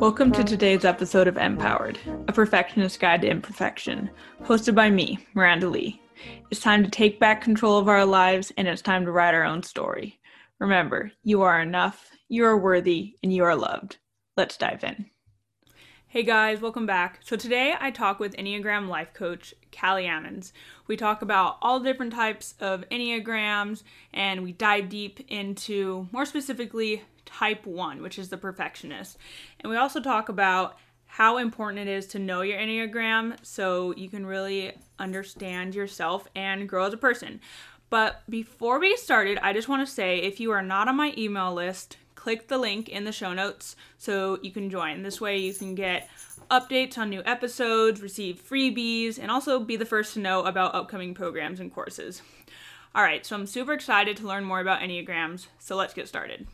Welcome to today's episode of Empowered, a perfectionist guide to imperfection, hosted by me, Miranda Lee. It's time to take back control of our lives and it's time to write our own story. Remember, you are enough, you are worthy, and you are loved. Let's dive in. Hey guys, welcome back. So today I talk with Enneagram life coach Callie Ammons. We talk about all different types of Enneagrams and we dive deep into more specifically type 1, which is the perfectionist. And we also talk about how important it is to know your Enneagram so you can really understand yourself and grow as a person. But before we get started, I just want to say if you are not on my email list, click the link in the show notes so you can join. This way, you can get updates on new episodes, receive freebies, and also be the first to know about upcoming programs and courses. All right, so I'm super excited to learn more about Enneagrams, so let's get started.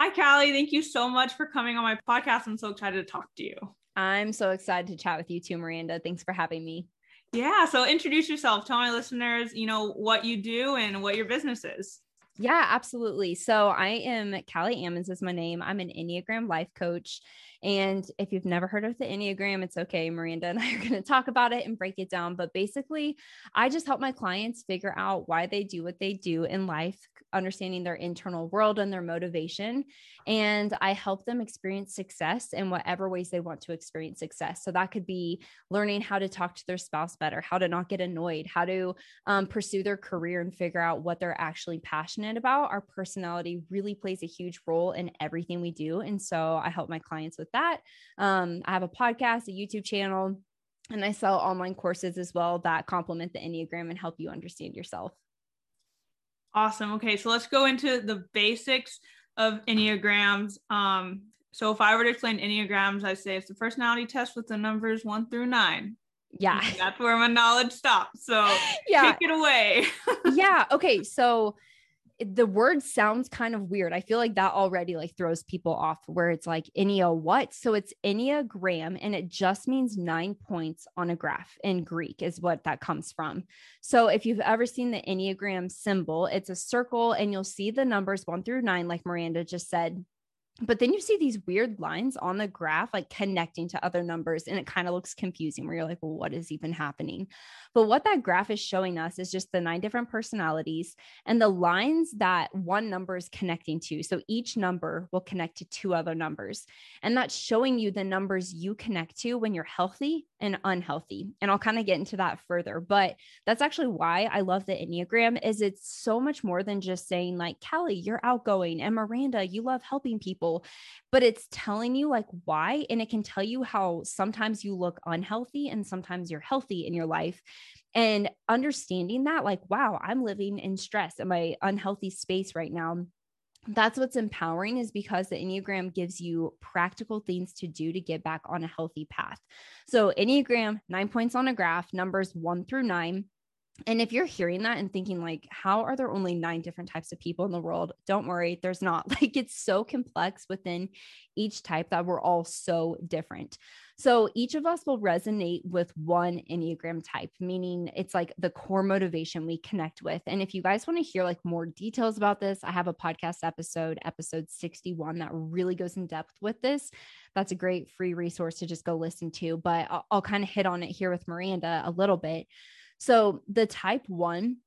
Hi, Callie. Thank you so much for coming on my podcast. I'm so excited to talk to you. I'm so excited to chat with you too, Miranda. Thanks for having me. Yeah, so introduce yourself. Tell my listeners, you know, what you do and what your business is. Yeah, absolutely. So I am Callie Ammons is my name. I'm an Enneagram life coach. And if you've never heard of the Enneagram, it's okay. Miranda and I are going to talk about it and break it down. But basically, I just help my clients figure out why they do what they do in life, understanding their internal world and their motivation. And I help them experience success in whatever ways they want to experience success. So that could be learning how to talk to their spouse better, how to not get annoyed, how to um, pursue their career and figure out what they're actually passionate about. Our personality really plays a huge role in everything we do. And so I help my clients with that. Um, I have a podcast, a YouTube channel. And I sell online courses as well that complement the Enneagram and help you understand yourself. Awesome. Okay, so let's go into the basics of Enneagrams. Um, so if I were to explain Enneagrams, I say it's the personality test with the numbers one through nine. Yeah. That's where my knowledge stops. So yeah. take it away. yeah. Okay. So the word sounds kind of weird. I feel like that already like throws people off where it's like Ennea what? So it's Enneagram and it just means nine points on a graph in Greek is what that comes from. So if you've ever seen the Enneagram symbol, it's a circle and you'll see the numbers one through nine, like Miranda just said, but then you see these weird lines on the graph like connecting to other numbers and it kind of looks confusing where you're like well what is even happening? But what that graph is showing us is just the nine different personalities and the lines that one number is connecting to. So each number will connect to two other numbers and that's showing you the numbers you connect to when you're healthy and unhealthy. And i'll kind of get into that further but that's actually why i love the enneagram is it's so much more than just saying like callie you're outgoing and miranda you love helping people people, but it's telling you like why. And it can tell you how sometimes you look unhealthy and sometimes you're healthy in your life. And understanding that, like, wow, I'm living in stress in my unhealthy space right now that's what's empowering is because the enneagram gives you practical things to do to get back on a healthy path so enneagram nine points on a graph numbers one through nine and if you're hearing that and thinking, like, how are there only nine different types of people in the world? Don't worry, there's not. Like, it's so complex within each type that we're all so different. So, each of us will resonate with one Enneagram type, meaning it's like the core motivation we connect with. And if you guys want to hear like more details about this, I have a podcast episode, episode 61, that really goes in depth with this. That's a great free resource to just go listen to. But I'll, I'll kind of hit on it here with Miranda a little bit. So the type one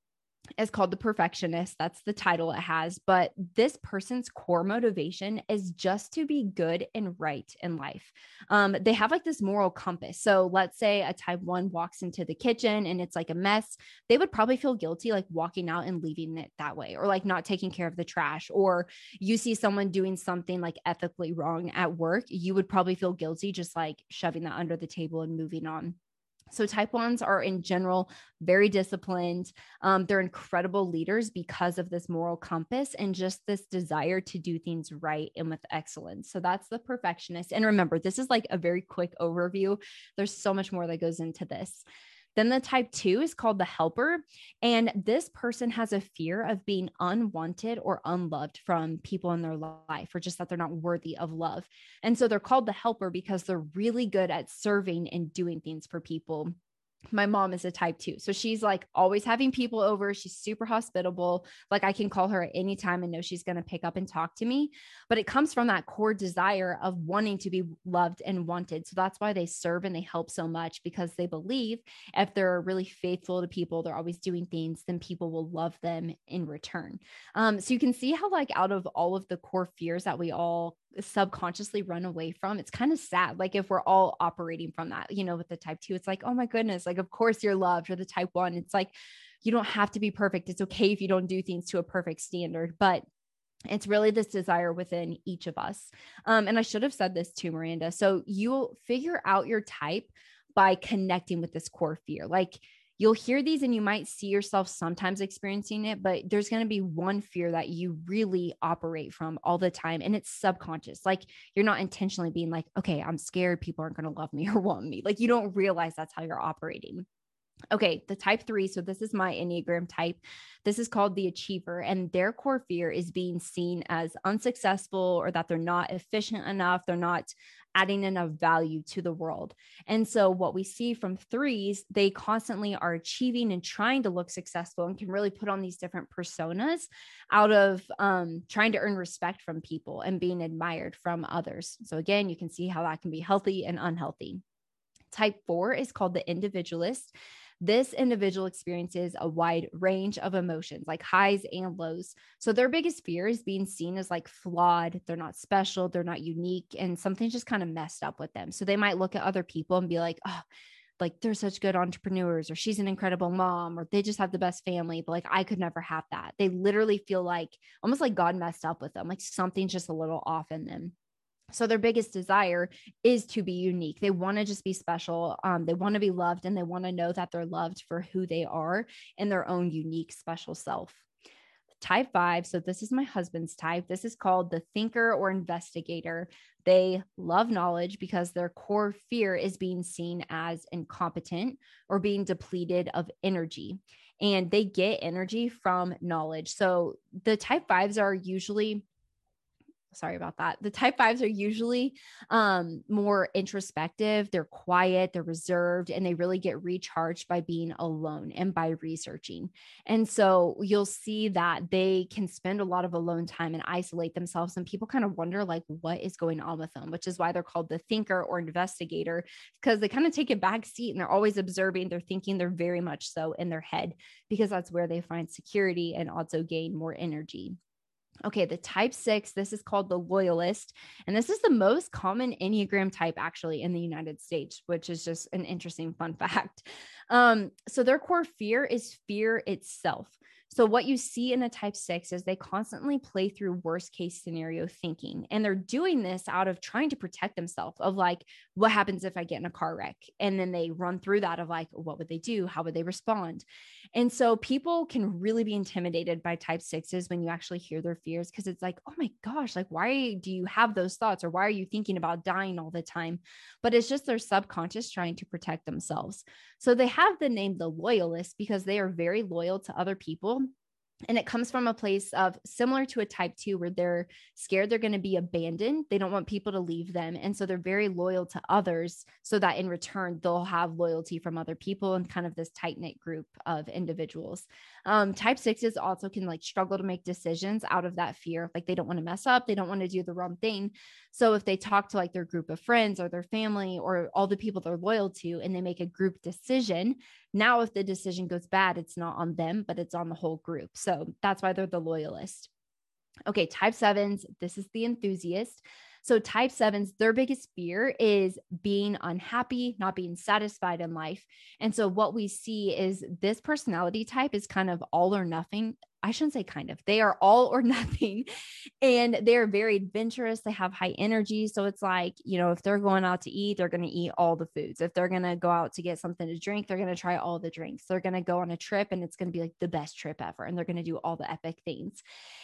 is called the perfectionist. That's the title it has. But this person's core motivation is just to be good and right in life. Um, they have like this moral compass. So let's say a type one walks into the kitchen and it's like a mess. They would probably feel guilty like walking out and leaving it that way, or like not taking care of the trash. Or you see someone doing something like ethically wrong at work, you would probably feel guilty just like shoving that under the table and moving on. So, type ones are in general very disciplined. Um, they're incredible leaders because of this moral compass and just this desire to do things right and with excellence. So, that's the perfectionist. And remember, this is like a very quick overview. There's so much more that goes into this. Then the type two is called the helper. And this person has a fear of being unwanted or unloved from people in their life, or just that they're not worthy of love. And so they're called the helper because they're really good at serving and doing things for people my mom is a type two. So she's like always having people over. She's super hospitable. Like I can call her at any time and know she's going to pick up and talk to me. But it comes from that core desire of wanting to be loved and wanted. So that's why they serve and they help so much because they believe if they're really faithful to people, they're always doing things, then people will love them in return. Um, so you can see how, like, out of all of the core fears that we all subconsciously run away from it's kind of sad like if we're all operating from that you know with the type 2 it's like oh my goodness like of course you're loved or the type 1 it's like you don't have to be perfect it's okay if you don't do things to a perfect standard but it's really this desire within each of us. Um, and i should have said this too miranda so you'll figure out your type by connecting with this core fear like you'll hear these and you might see yourself sometimes experiencing it, but there's going to be one fear that you really operate from all the time. And it's subconscious. Like you're not intentionally being like, okay, I'm scared people aren't going to love me or want me. Like you don't realize that's how you're operating. Okay, the type three. So, this is my Enneagram type. This is called the achiever, and their core fear is being seen as unsuccessful or that they're not efficient enough. They're not adding enough value to the world. And so, what we see from threes, they constantly are achieving and trying to look successful and can really put on these different personas out of um, trying to earn respect from people and being admired from others. So, again, you can see how that can be healthy and unhealthy. Type four is called the individualist. This individual experiences a wide range of emotions, like highs and lows. So their biggest fear is being seen as like flawed. They're not special, they're not unique, and something's just kind of messed up with them. So they might look at other people and be like, oh, like they're such good entrepreneurs or she's an incredible mom or they just have the best family but like I could never have that. They literally feel like almost like God messed up with them like something's just a little off in them. So their biggest desire is to be unique. They want to just be special. Um, they want to be loved and they want to know that they're loved for who they are in their own unique, special self. Type five. So this is my husband's type. This is called the thinker or investigator. They love knowledge because their core fear is being seen as incompetent or being depleted of energy. And they get energy from knowledge. So the type fives are usually sorry about that. The type fives are usually um, more introspective, they're quiet, they're reserved, and they really get recharged by being alone and by researching. And so you'll see that they can spend a lot of alone time and isolate themselves. And people kind of wonder, like, what is going on with them, which is why they're called the thinker or investigator, because they kind of take a back seat and they're always observing, they're thinking, they're very much so in their head, because that's where they find security and also gain more energy. Okay, the type six, this is called the loyalist. And this is the most common Enneagram type actually in the United States, which is just an interesting fun fact. Um, so their core fear is fear itself. So, what you see in a type six is they constantly play through worst case scenario thinking. And they're doing this out of trying to protect themselves of like, what happens if I get in a car wreck? And then they run through that of like, what would they do? How would they respond? And so, people can really be intimidated by type sixes when you actually hear their fears because it's like, oh my gosh, like, why do you have those thoughts? Or why are you thinking about dying all the time? But it's just their subconscious trying to protect themselves. So, they have the name the loyalist because they are very loyal to other people and it comes from a place of similar to a type two where they're scared they're going to be abandoned. They don't want people to leave them. And so they're very loyal to others so that in return they'll have loyalty from other people and kind of this tight knit group of individuals. Um, type sixes also can like struggle to make decisions out of that fear like they don't want to mess up. They don't want to do the wrong thing so if they talk to like their group of friends or their family or all the people they're loyal to and they make a group decision now, if the decision goes bad, it's not on them, but it's on the whole group. So that's why they're the loyalist. Okay, type sevens, this is the enthusiast. So, type sevens, their biggest fear is being unhappy, not being satisfied in life. And so, what we see is this personality type is kind of all or nothing I shouldn't say kind of, they are all or nothing. And they're very adventurous. They have high energy. So it's like, you know, if they're going out to eat, they're going to eat all the foods. If they're going to go out to get something to drink, they're going to try all the drinks. They're going to go on a trip and it's going to be like the best trip ever. And they're going to do all the epic things.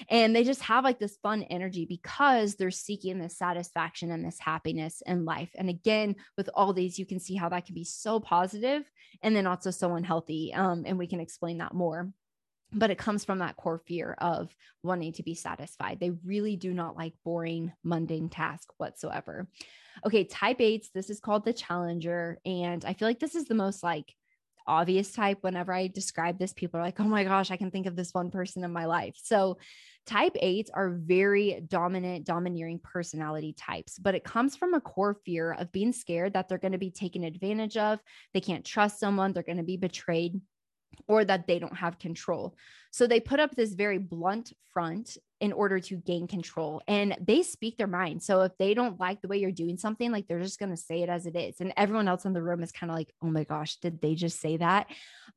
And they just have like this fun energy because they're seeking this satisfaction and this happiness in life. And again, with all these, you can see how that can be so positive and then also so unhealthy. Um, and we can explain that more but it comes from that core fear of wanting to be satisfied. They really do not like boring, mundane tasks whatsoever. Okay, type eights, this is called the challenger. And I feel like this is the most like obvious type. Whenever I describe this, people are like, oh my gosh, I can think of this one person in my life. So type eights are very dominant, domineering personality types, but it comes from a core fear of being scared that they're going to be taken advantage of. They can't trust someone, they're going to be betrayed or that they don't have control. So they put up this very blunt front in order to gain control and they speak their mind. So if they don't like the way you're doing something, like they're just going to say it as it is. And everyone else in the room is kind of like, oh my gosh, did they just say that?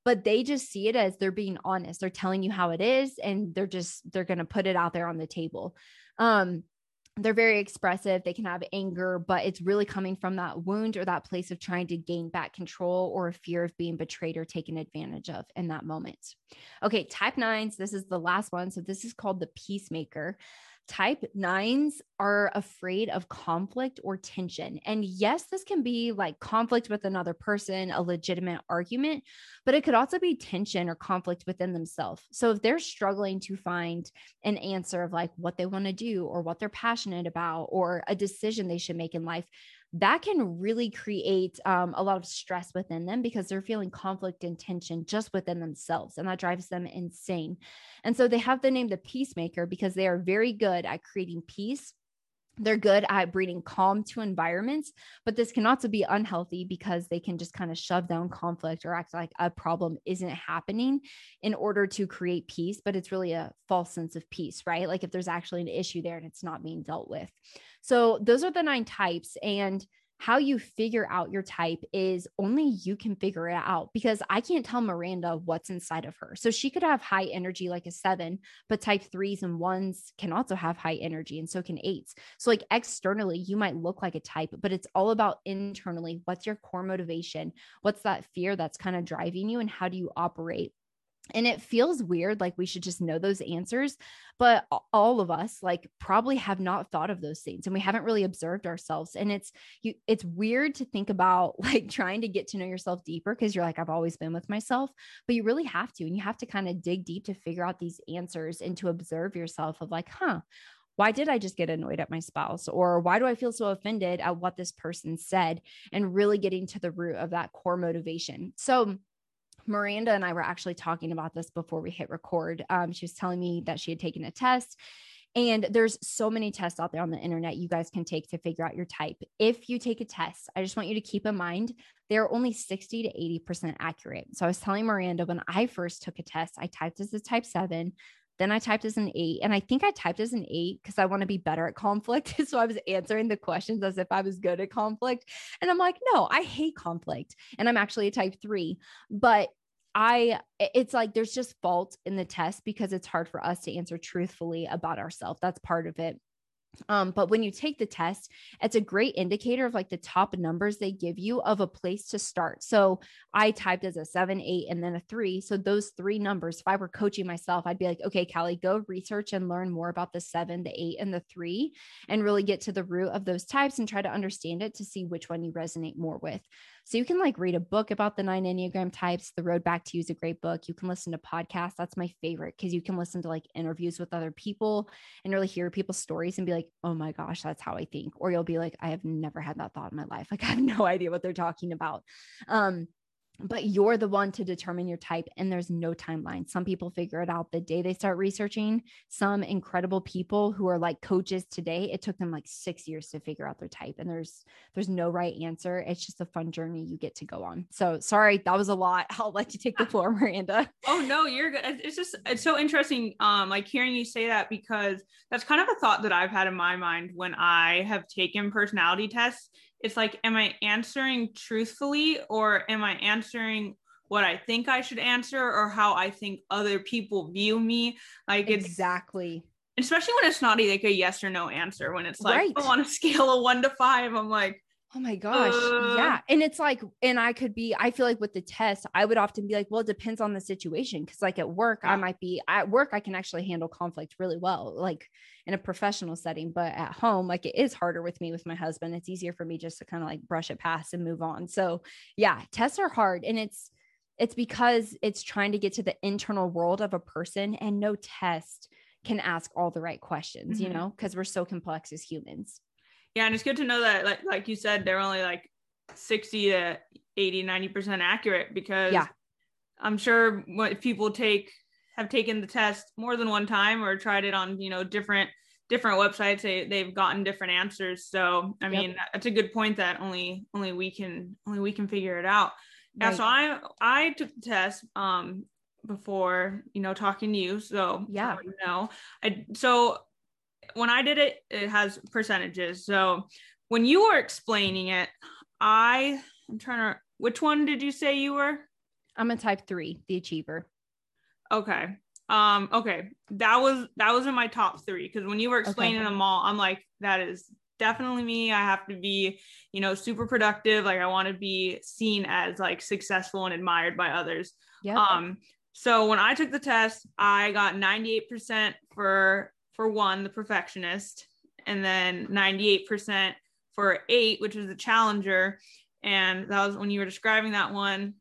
But they just see it as they're being honest. They're telling you how it is and they're just, they're going to put it out there on the table. Um, they're very expressive. They can have anger, but it's really coming from that wound or that place of trying to gain back control or a fear of being betrayed or taken advantage of in that moment. Okay, type nines. This is the last one. So this is called the peacemaker. Type nines are afraid of conflict or tension. And yes, this can be like conflict with another person, a legitimate argument, but it could also be tension or conflict within themselves. So if they're struggling to find an answer of like what they want to do or what they're passionate about or a decision they should make in life, that can really create um, a lot of stress within them because they're feeling conflict and tension just within themselves. And that drives them insane. And so they have the name the peacemaker because they are very good at creating peace they're good at breeding calm to environments, but this can also be unhealthy because they can just kind of shove down conflict or act like a problem isn't happening in order to create peace. But it's really a false sense of peace, right? Like if there's actually an issue there and it's not being dealt with. So those are the nine types. And how you figure out your type is only you can figure it out because I can't tell Miranda what's inside of her. So she could have high energy like a seven, but type threes and ones can also have high energy, and so can eights. So, like externally, you might look like a type, but it's all about internally. What's your core motivation? What's that fear that's kind of driving you, and how do you operate? And it feels weird like we should just know those answers but all of us like probably have not thought of those things and we haven't really observed ourselves and it's you it's weird to think about like trying to get to know yourself deeper because you're like I've always been with myself but you really have to and you have to kind of dig deep to figure out these answers and to observe yourself of like huh why did I just get annoyed at my spouse? Or why do I feel so offended at what this person said? And really getting to the root of that core motivation. So, Miranda and I were actually talking about this before we hit record. Um, she was telling me that she had taken a test. And there's so many tests out there on the internet you guys can take to figure out your type. If you take a test, I just want you to keep in mind they're only 60 to 80% accurate. So I was telling Miranda when I first took a test, I typed as a type seven. Then I typed as an eight. And I think I typed as an eight because I want to be better at conflict. so I was answering the questions as if I was good at conflict. And I'm like, no, I hate conflict. And I'm actually a type three. But I it's like there's just fault in the test because it's hard for us to answer truthfully about ourselves. That's part of it. Um, but when you take the test, it's a great indicator of like the top numbers they give you of a place to start. So I typed as a seven, eight, and then a three. So those three numbers, if I were coaching myself, I'd be like, okay, Callie, go research and learn more about the seven, the eight, and the three, and really get to the root of those types and try to understand it to see which one you resonate more with. So you can like read a book about the nine Enneagram types. The Road Back to You is a great book. You can listen to podcasts. That's my favorite because you can listen to like interviews with other people and really hear people's stories and be like, oh my gosh, that's how I think. Or you'll be like, I have never had that thought in my life. Like I have no idea what they're talking about. Um, but you're the one to determine your type and there's no timeline. Some people figure it out the day they start researching. Some incredible people who are like coaches today it took them like 6 years to figure out their type and there's there's no right answer. It's just a fun journey you get to go on. So sorry that was a lot. I'll let you take the floor miranda. Oh no you're good. It's just it's so interesting um like hearing you say that because that's kind of a thought that i've had in my mind when i have taken personality tests it's like am i answering truthfully or am i answering what i think i should answer or how i think other people view me like exactly especially when it's not like a yes or no answer when it's like right. oh, on a scale of one to five i'm like Oh my gosh. Uh, yeah. And it's like, and I could be, I feel like with the test, I would often be like, well, it depends on the situation. Cause like at work, yeah. I might be at work, I can actually handle conflict really well, like in a professional setting. But at home, like it is harder with me with my husband. It's easier for me just to kind of like brush it past and move on. So yeah, tests are hard. And it's, it's because it's trying to get to the internal world of a person and no test can ask all the right questions, mm-hmm. you know, because we're so complex as humans yeah and it's good to know that like like you said they're only like 60 to 80 90 percent accurate because yeah. I'm sure what people take have taken the test more than one time or tried it on, you know, different different websites they, they've gotten different answers. So i mean yep. that's a good point that only only we can only we can figure it out. Yeah right. so i i took the test um before you know talking to you so yeah. you know. I so when i did it it has percentages so when you were explaining it i i'm trying to which one did you say you were i'm a type three the achiever okay um, okay, that was that was in my top three because when you were explaining okay. them all, I'm like, that is definitely me. I have to be, you know, super productive. Like I want to be seen as like successful and admired by others. Yeah. Um, so when I took the test, I got 98% for for one, the perfectionist, and then 98% for eight, which was the challenger. And that was when you were describing that one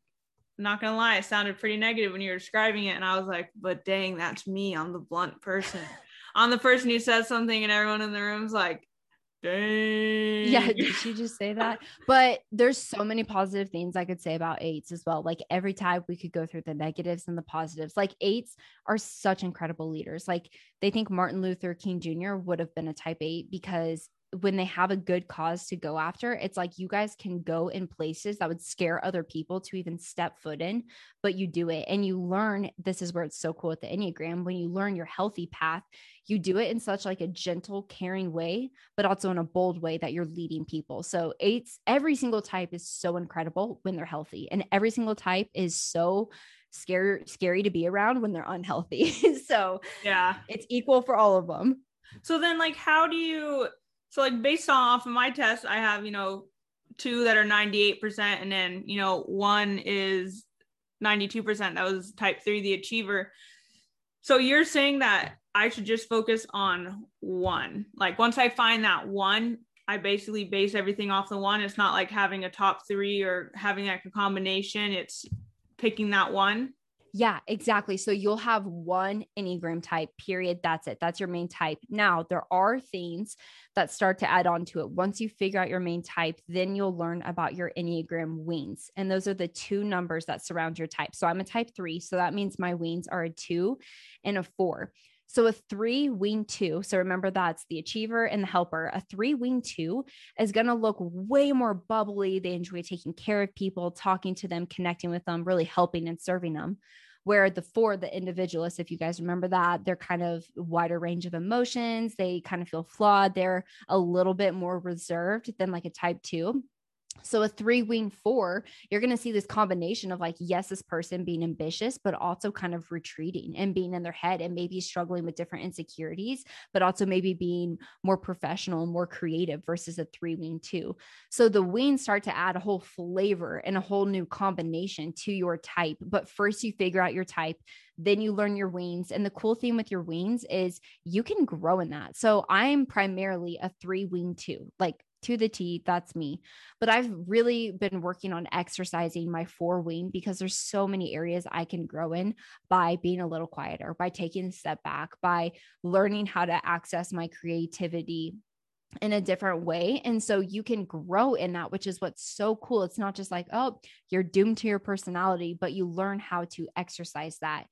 I'm not gonna lie, it sounded pretty negative when you were describing it. And I was like, but dang, that's me. I'm the blunt person. I'm the person who says something and everyone in the room's like, dang. Yeah, did she just say that? But there's so many positive things I could say about eights as well. Like every time we could go through the negatives and the positives. Like eights are such incredible leaders. Like they think Martin Luther King Jr. would have been a type eight because when they have a good cause to go after, it's like you guys can go in places that would scare other people to even step foot in, but you do it and you learn. This is where it's so cool with the Enneagram. When you learn your healthy path, you do it in such like a gentle, caring way, but also in a bold way that you're leading people. So eights, every single type is so incredible when they're healthy, and every single type is so scary, scary to be around when they're unhealthy. so yeah, it's equal for all of them. So then, like, how do you so like based off of my test, I have, you know, two that are 98% and then, you know, one is 92%. That was type three, the achiever. So you're saying that I should just focus on one. Like once I find that one, I basically base everything off the one. It's not like having a top three or having like a combination. It's picking that one. Yeah, exactly. So you'll have one Enneagram type, period. That's it. That's your main type. Now, there are things that start to add on to it. Once you figure out your main type, then you'll learn about your Enneagram wings. And those are the two numbers that surround your type. So I'm a type three. So that means my wings are a two and a four. So a three wing two, so remember that's the achiever and the helper. A three wing two is going to look way more bubbly. They enjoy taking care of people, talking to them, connecting with them, really helping and serving them. Where the four, the individualist, if you guys remember that, they're kind of wider range of emotions. They kind of feel flawed. They're a little bit more reserved than like a type two. So, a three wing four, you're going to see this combination of like, yes, this person being ambitious, but also kind of retreating and being in their head and maybe struggling with different insecurities, but also maybe being more professional more creative versus a three wing two. So, the wings start to add a whole flavor and a whole new combination to your type. But first, you figure out your type, then you learn your wings. And the cool thing with your wings is you can grow in that. So, I'm primarily a three wing two. Like, to the T. That's me. But I've really been working on exercising my four wing because there's so many areas I can grow in by being a little quieter, by taking a step back, by learning how to access my creativity in a different way. And so you can grow in that, which is what's so cool. It's not just like, oh, you're doomed to your personality, but you learn how to exercise that.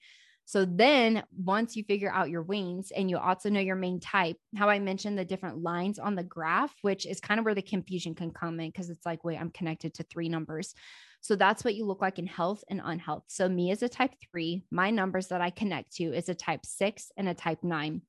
So then once you figure out your wings and you also know your main type, how I mentioned the different lines on the graph, which is kind of where the confusion can come in because it's like, wait, I'm connected to three numbers. So that's what you look like in health and unhealth. So me as a type three, my numbers that I connect to is a type six and a type nine.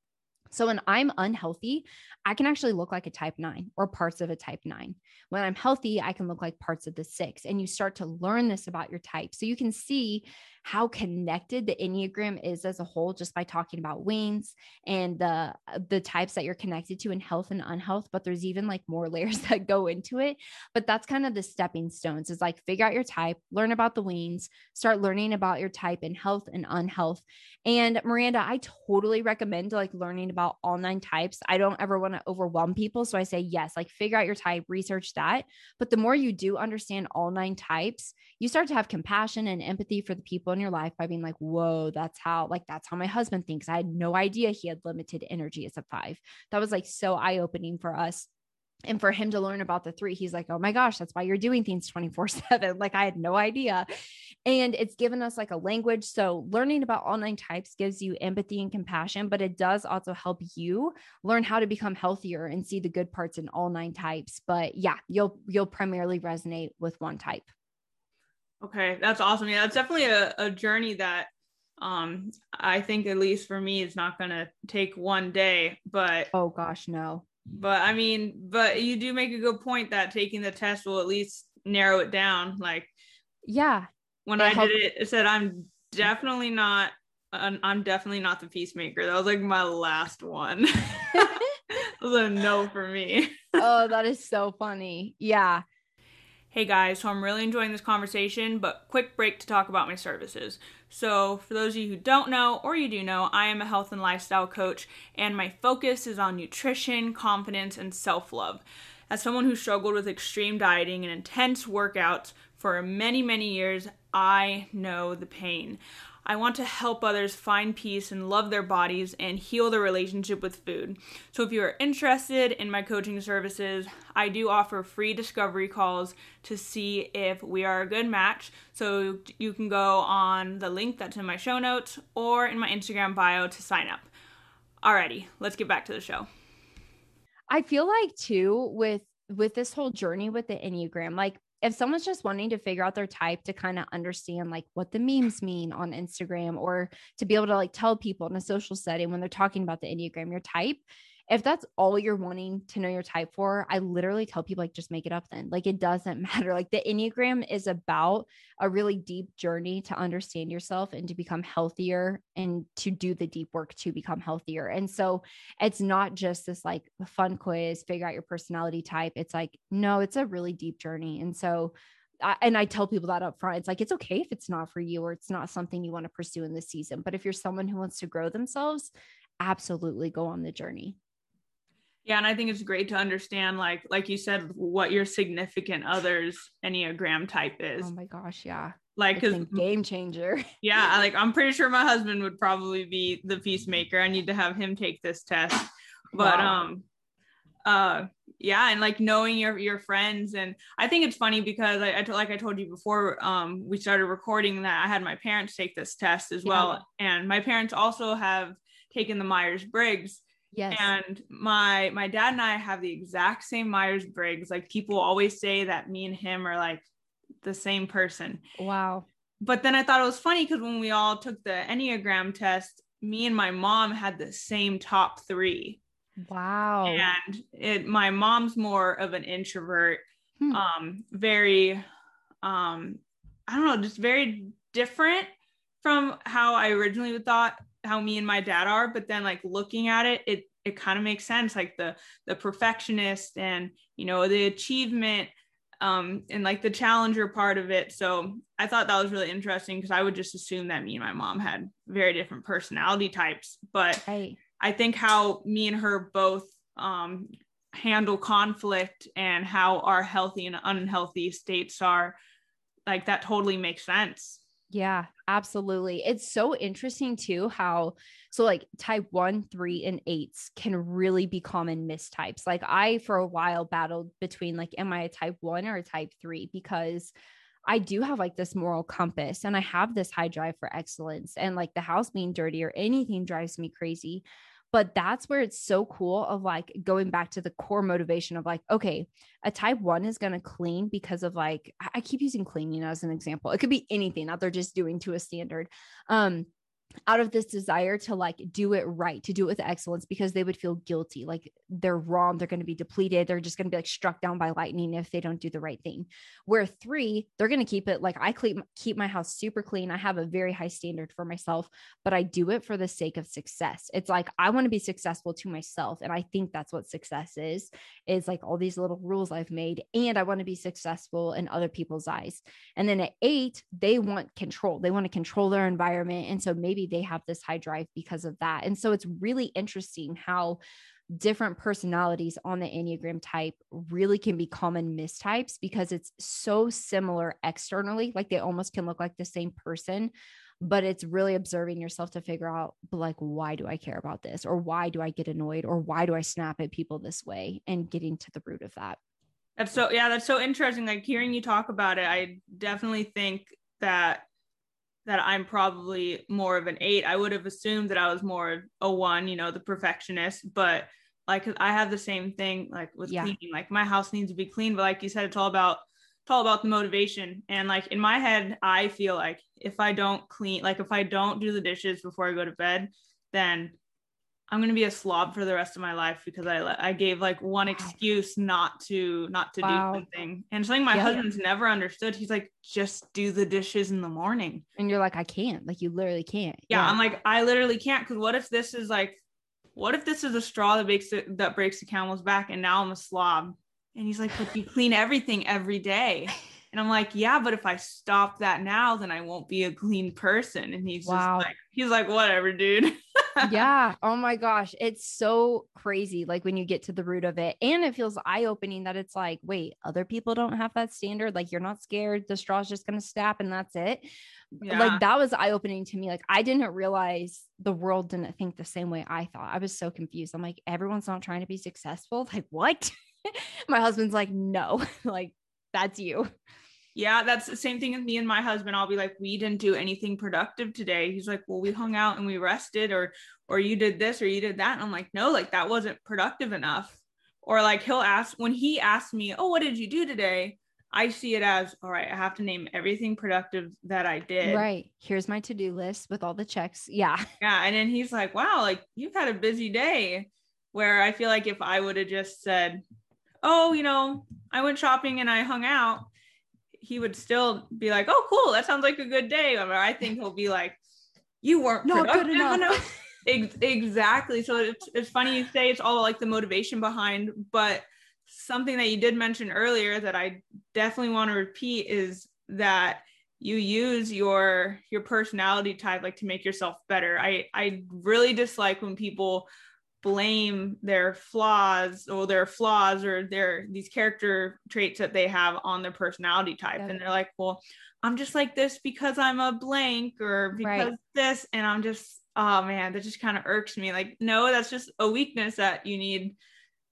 So when I'm unhealthy, I can actually look like a type nine or parts of a type nine. When I'm healthy, I can look like parts of the six. And you start to learn this about your type. So you can see how connected the Enneagram is as a whole just by talking about wings and the uh, the types that you're connected to in health and unhealth. But there's even like more layers that go into it. But that's kind of the stepping stones is like figure out your type, learn about the wings, start learning about your type in health and unhealth. And Miranda, I totally recommend like learning about all nine types. I don't ever want to overwhelm people. So I say, yes, like figure out your type, research that. But the more you do understand all nine types, you start to have compassion and empathy for the people people in your life by being like, whoa, that's how, like, that's how my husband thinks. I had no idea he had limited energy as a five. That was like so eye opening for us. and for him to learn about the three, he's like, oh my gosh, that's why you're doing things 24 7. Like I had no idea. And it's given us like a language. So learning about all nine types gives you empathy and compassion, but it does also help you learn how to become healthier and see the good parts in all nine types. But yeah, you'll you'll primarily resonate with one type. Okay, that's awesome. Yeah, that's definitely a, a journey that um I think at least for me it's not gonna take one day, but oh gosh, no but I mean, but you do make a good point that taking the test will at least narrow it down. Like, yeah, when I did it, it said I'm definitely not. I'm definitely not the peacemaker. That was like my last one. it was a no for me. oh, that is so funny. Yeah. Hey guys, so I'm really enjoying this conversation, but quick break to talk about my services. So, for those of you who don't know, or you do know, I am a health and lifestyle coach, and my focus is on nutrition, confidence, and self love. As someone who struggled with extreme dieting and intense workouts for many, many years, I know the pain. I want to help others find peace and love their bodies and heal their relationship with food. So, if you are interested in my coaching services, I do offer free discovery calls to see if we are a good match. So, you can go on the link that's in my show notes or in my Instagram bio to sign up. Alrighty, let's get back to the show. I feel like too with with this whole journey with the Enneagram, like if someone's just wanting to figure out their type to kind of understand like what the memes mean on Instagram or to be able to like tell people in a social setting when they're talking about the Enneagram, your type, if that's all you're wanting to know your type for, I literally tell people like just make it up then. Like it doesn't matter. Like the Enneagram is about a really deep journey to understand yourself and to become healthier and to do the deep work to become healthier. And so it's not just this like fun quiz, figure out your personality type. It's like, no, it's a really deep journey. And so I, and I tell people that up front. It's like it's okay if it's not for you or it's not something you want to pursue in this season. But if you're someone who wants to grow themselves, absolutely go on the journey. Yeah, and I think it's great to understand, like, like you said, what your significant other's enneagram type is. Oh my gosh, yeah. Like, cause game changer. Yeah, like I'm pretty sure my husband would probably be the peacemaker. I need to have him take this test. But wow. um, uh, yeah, and like knowing your your friends, and I think it's funny because I, I t- like I told you before, um, we started recording that I had my parents take this test as yeah. well, and my parents also have taken the Myers Briggs Yes. And my my dad and I have the exact same Myers Briggs. Like people always say that me and him are like the same person. Wow. But then I thought it was funny because when we all took the Enneagram test, me and my mom had the same top three. Wow. And it my mom's more of an introvert, hmm. um, very um, I don't know, just very different from how I originally thought how me and my dad are but then like looking at it it it kind of makes sense like the the perfectionist and you know the achievement um and like the challenger part of it. So i thought that was really interesting because i would just assume that me and my mom had very different personality types. But right. i think how me and her both um handle conflict and how our healthy and unhealthy states are like that totally makes sense yeah, absolutely. It's so interesting too how so like type 1, 3 and 8s can really be common mistypes. Like I for a while battled between like am I a type 1 or a type 3 because I do have like this moral compass and I have this high drive for excellence and like the house being dirty or anything drives me crazy but that's where it's so cool of like going back to the core motivation of like okay a type one is going to clean because of like i keep using cleaning as an example. It could be anything that they're just doing to a standard. Um out of this desire to like do it right, to do it with excellence because they would feel guilty. Like they're wrong, they're going to be depleted, they're just going to be like struck down by lightning if they don't do the right thing. Where three, they're going to keep it like I keep keep my house super clean. I have a very high standard for myself, but I do it for the sake of success. It's like I want to be successful to myself and I think that's what success is. Is like all these little rules I've made and I want to be successful in other people's eyes. And then at 8, they want control. They want to control their environment and so maybe they have this high drive because of that. And so it's really interesting how different personalities on the Enneagram type really can be common mistypes because it's so similar externally, like they almost can look like the same person. but it's really observing yourself to figure out like why do i care about this or why do i get annoyed or why do i snap at people this way and getting to the root of that that's so yeah that's so interesting like hearing you talk about it i definitely think that that i'm probably more of an eight i would have assumed that i was more a one you know the perfectionist but like i have the same thing like with yeah. cleaning like my house needs to be clean but like you said it's all about it's all about the motivation. And like in my head, I feel like if I don't clean, like if I don't do the dishes before I go to bed, then I'm gonna be a slob for the rest of my life because I I gave like one excuse not to not to wow. do something, and something my yeah. husband's never understood. He's like, just do the dishes in the morning, and you're like, I can't, like you literally can't. Yeah, yeah. I'm like, I literally can't because what if this is like, what if this is a straw that breaks it that breaks the camel's back, and now I'm a slob and he's like, but you clean everything every day. And I'm like, yeah, but if I stop that now, then I won't be a clean person. And he's wow. just like, he's like, whatever, dude. yeah. Oh my gosh. It's so crazy. Like when you get to the root of it. And it feels eye opening that it's like, wait, other people don't have that standard. Like you're not scared. The straw's just going to snap and that's it. Yeah. Like that was eye opening to me. Like I didn't realize the world didn't think the same way I thought. I was so confused. I'm like, everyone's not trying to be successful. Like what? my husband's like, no, like that's you. Yeah, that's the same thing with me and my husband. I'll be like, we didn't do anything productive today. He's like, well, we hung out and we rested, or or you did this or you did that. And I'm like, no, like that wasn't productive enough. Or like he'll ask when he asks me, oh, what did you do today? I see it as all right, I have to name everything productive that I did. Right. Here's my to-do list with all the checks. Yeah. Yeah. And then he's like, wow, like you've had a busy day. Where I feel like if I would have just said, oh, you know, I went shopping and I hung out, he would still be like, oh, cool, that sounds like a good day. Or I think he'll be like, you weren't not good enough. exactly. So it's, it's funny you say it's all like the motivation behind, but something that you did mention earlier that I definitely want to repeat is that you use your your personality type like to make yourself better. I I really dislike when people blame their flaws or their flaws or their these character traits that they have on their personality type. Yeah. and they're like well i'm just like this because i'm a blank or because right. this and i'm just oh man that just kind of irks me. Like no that's just a weakness that you need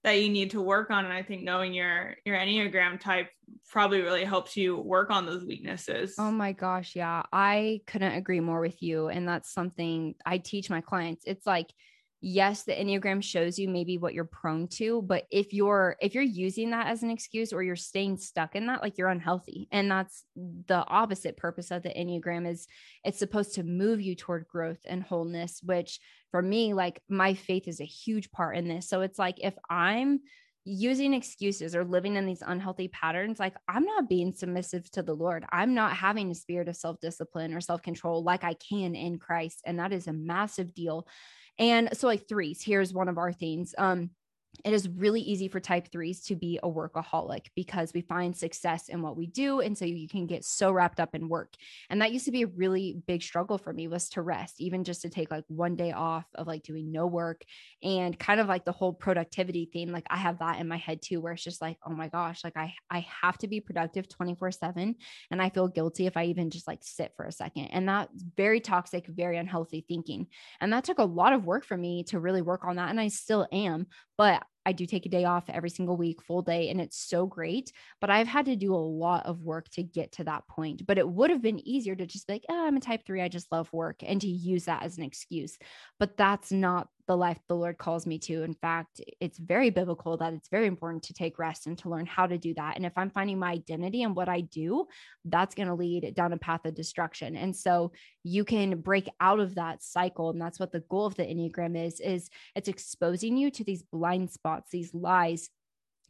that you need to work on. And i think knowing your your enneagram type probably really helps you work on those weaknesses. Oh my gosh yeah. I couldn't agree more with you. And that's something i teach my clients. It's like yes the enneagram shows you maybe what you're prone to but if you're if you're using that as an excuse or you're staying stuck in that like you're unhealthy and that's the opposite purpose of the enneagram is it's supposed to move you toward growth and wholeness which for me like my faith is a huge part in this so it's like if i'm using excuses or living in these unhealthy patterns, like I'm not being submissive to the Lord. I'm not having a spirit of self discipline or self control like I can in Christ. And that is a massive deal. And so, like threes, here's one of our themes. Um, it is really easy for type threes to be a workaholic because we find success in what we do and so you can get so wrapped up in work. And that used to be a really big struggle for me was to rest even just to take like one day off of like doing no work and kind of like the whole productivity thing like i have that in my head too where it's just like oh my gosh like i i have to be productive 24 7 and i feel guilty if i even just like sit for a second. And that's very toxic very unhealthy thinking. And that took a lot of work for me to really work on that and i still am but I do take a day off every single week, full day, and it's so great. But I've had to do a lot of work to get to that point. But it would have been easier to just be like, oh, I'm a type three, I just love work, and to use that as an excuse. But that's not the life the Lord calls me to. In fact, it's very biblical that it's very important to take rest and to learn how to do that. And if I'm finding my identity and what I do, that's going to lead down a path of destruction. And so you can break out of that cycle. And that's what the goal of the Enneagram is, is it's exposing you to these blind spots, these lies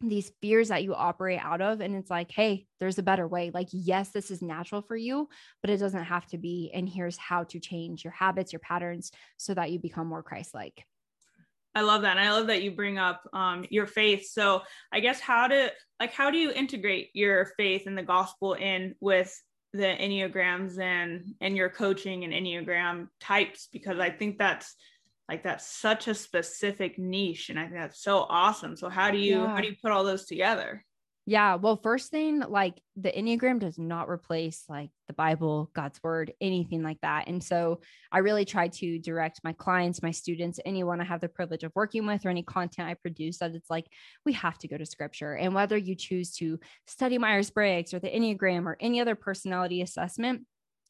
these fears that you operate out of and it's like hey there's a better way like yes this is natural for you but it doesn't have to be and here's how to change your habits your patterns so that you become more christ-like I love that. And I love that you bring up um, your faith. So I guess how to like how do you integrate your faith and the gospel in with the enneagrams and and your coaching and enneagram types? Because I think that's like that's such a specific niche, and I think that's so awesome. So how do you yeah. how do you put all those together? Yeah. Well, first thing, like the Enneagram does not replace like the Bible, God's word, anything like that. And so I really try to direct my clients, my students, anyone I have the privilege of working with, or any content I produce that it's like, we have to go to scripture. And whether you choose to study Myers Briggs or the Enneagram or any other personality assessment,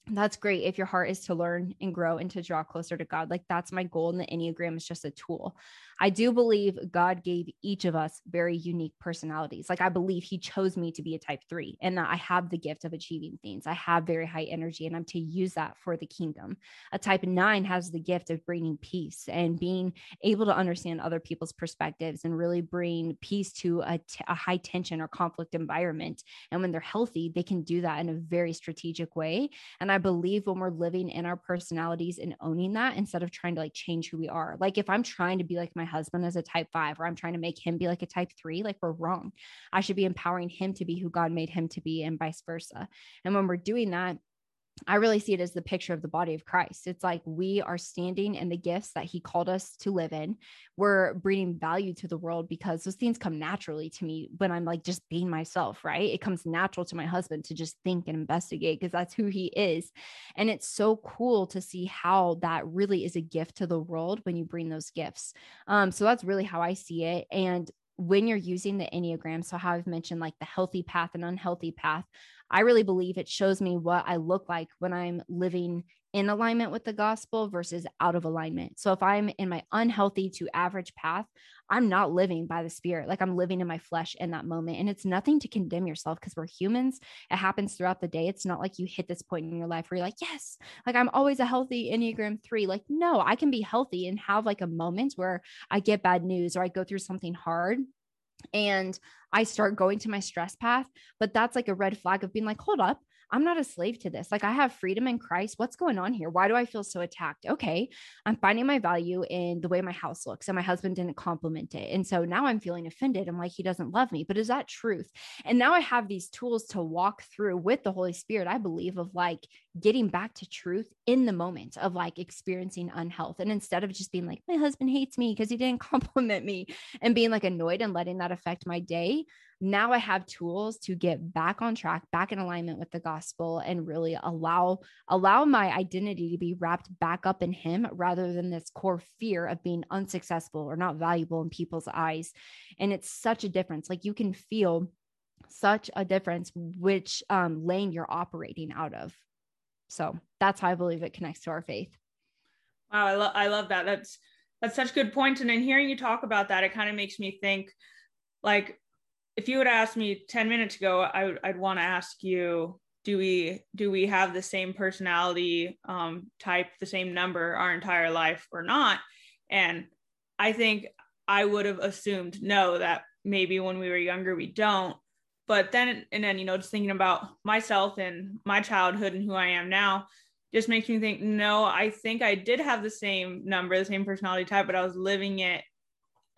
that's great if your heart is to learn and grow and to draw closer to God. Like that's my goal. And the Enneagram is just a tool. I do believe God gave each of us very unique personalities. Like I believe He chose me to be a type three and that I have the gift of achieving things. I have very high energy and I'm to use that for the kingdom. A type nine has the gift of bringing peace and being able to understand other people's perspectives and really bring peace to a, t- a high tension or conflict environment. And when they're healthy, they can do that in a very strategic way. And I believe when we're living in our personalities and owning that instead of trying to like change who we are, like if I'm trying to be like my husband as a type five, or I'm trying to make him be like a type three, like we're wrong. I should be empowering him to be who God made him to be, and vice versa. And when we're doing that, I really see it as the picture of the body of Christ. It's like we are standing in the gifts that he called us to live in. We're bringing value to the world because those things come naturally to me when I'm like just being myself, right? It comes natural to my husband to just think and investigate because that's who he is. And it's so cool to see how that really is a gift to the world when you bring those gifts. Um, so that's really how I see it. And when you're using the Enneagram, so how I've mentioned like the healthy path and unhealthy path, I really believe it shows me what I look like when I'm living in alignment with the gospel versus out of alignment. So if I'm in my unhealthy to average path, I'm not living by the spirit. Like I'm living in my flesh in that moment. And it's nothing to condemn yourself because we're humans. It happens throughout the day. It's not like you hit this point in your life where you're like, yes, like I'm always a healthy Enneagram three. Like, no, I can be healthy and have like a moment where I get bad news or I go through something hard and I start going to my stress path. But that's like a red flag of being like, hold up, I'm not a slave to this. Like I have freedom in Christ. What's going on here? Why do I feel so attacked? Okay. I'm finding my value in the way my house looks and my husband didn't compliment it. And so now I'm feeling offended. I'm like, he doesn't love me. But is that truth? And now I have these tools to walk through with the Holy Spirit, I believe, of like getting back to truth in the moment of like experiencing unhealth. And instead of just being like, my husband hates me because he didn't compliment me and being like annoyed and letting that affect my day, now I have tools to get back on track, back in alignment with the gospel and really allow allow my identity to be wrapped back up in him rather than this core fear of being unsuccessful or not valuable in people's eyes. And it's such a difference. Like you can feel such a difference which um, lane you're operating out of. So that's how I believe it connects to our faith. Wow, I, lo- I love that. That's that's such good points. And in hearing you talk about that, it kind of makes me think like if you would ask me 10 minutes ago I would, i'd want to ask you do we do we have the same personality um, type the same number our entire life or not and i think i would have assumed no that maybe when we were younger we don't but then and then you know just thinking about myself and my childhood and who i am now just makes me think no i think i did have the same number the same personality type but i was living it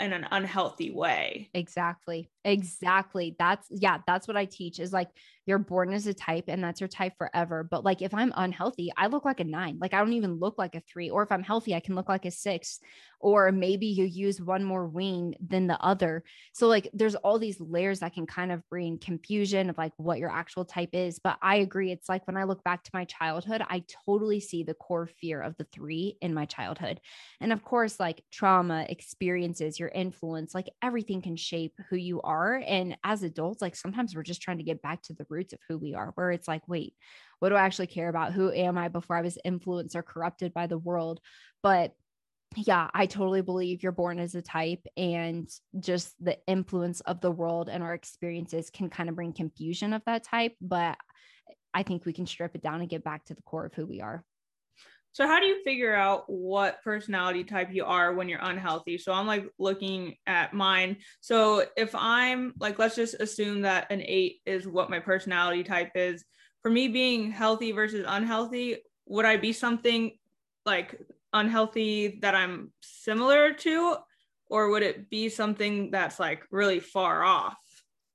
in an unhealthy way. Exactly. Exactly. That's yeah, that's what I teach is like you're born as a type and that's your type forever. But like if I'm unhealthy, I look like a nine. Like I don't even look like a three. Or if I'm healthy, I can look like a six. Or maybe you use one more wing than the other. So like there's all these layers that can kind of bring confusion of like what your actual type is. But I agree. It's like when I look back to my childhood, I totally see the core fear of the three in my childhood. And of course, like trauma, experiences, your influence, like everything can shape who you are. And as adults, like sometimes we're just trying to get back to the roots of who we are, where it's like, wait, what do I actually care about? Who am I before I was influenced or corrupted by the world? But yeah, I totally believe you're born as a type, and just the influence of the world and our experiences can kind of bring confusion of that type. But I think we can strip it down and get back to the core of who we are. So how do you figure out what personality type you are when you're unhealthy? So I'm like looking at mine. So if I'm like let's just assume that an 8 is what my personality type is. For me being healthy versus unhealthy, would I be something like unhealthy that I'm similar to or would it be something that's like really far off?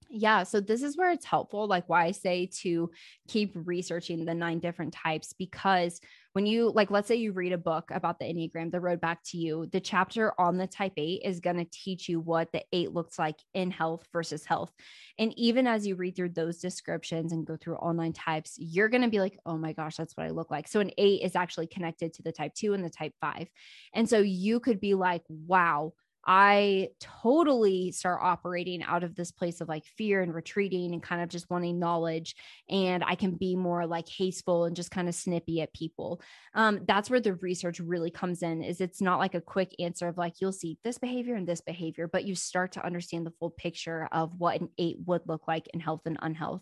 Yeah. So this is where it's helpful, like why I say to keep researching the nine different types, because when you like let's say you read a book about the enneagram the road back to you the chapter on the type 8 is going to teach you what the 8 looks like in health versus health. And even as you read through those descriptions and go through all nine types you're going to be like oh my gosh that's what i look like. So an 8 is actually connected to the type 2 and the type 5 and so you could be like wow I totally start operating out of this place of like fear and retreating and kind of just wanting knowledge. And I can be more like hasteful and just kind of snippy at people. Um, that's where the research really comes in is it's not like a quick answer of like, you'll see this behavior and this behavior, but you start to understand the full picture of what an eight would look like in health and unhealth.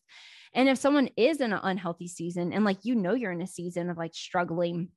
And if someone is in an unhealthy season and like, you know, you're in a season of like struggling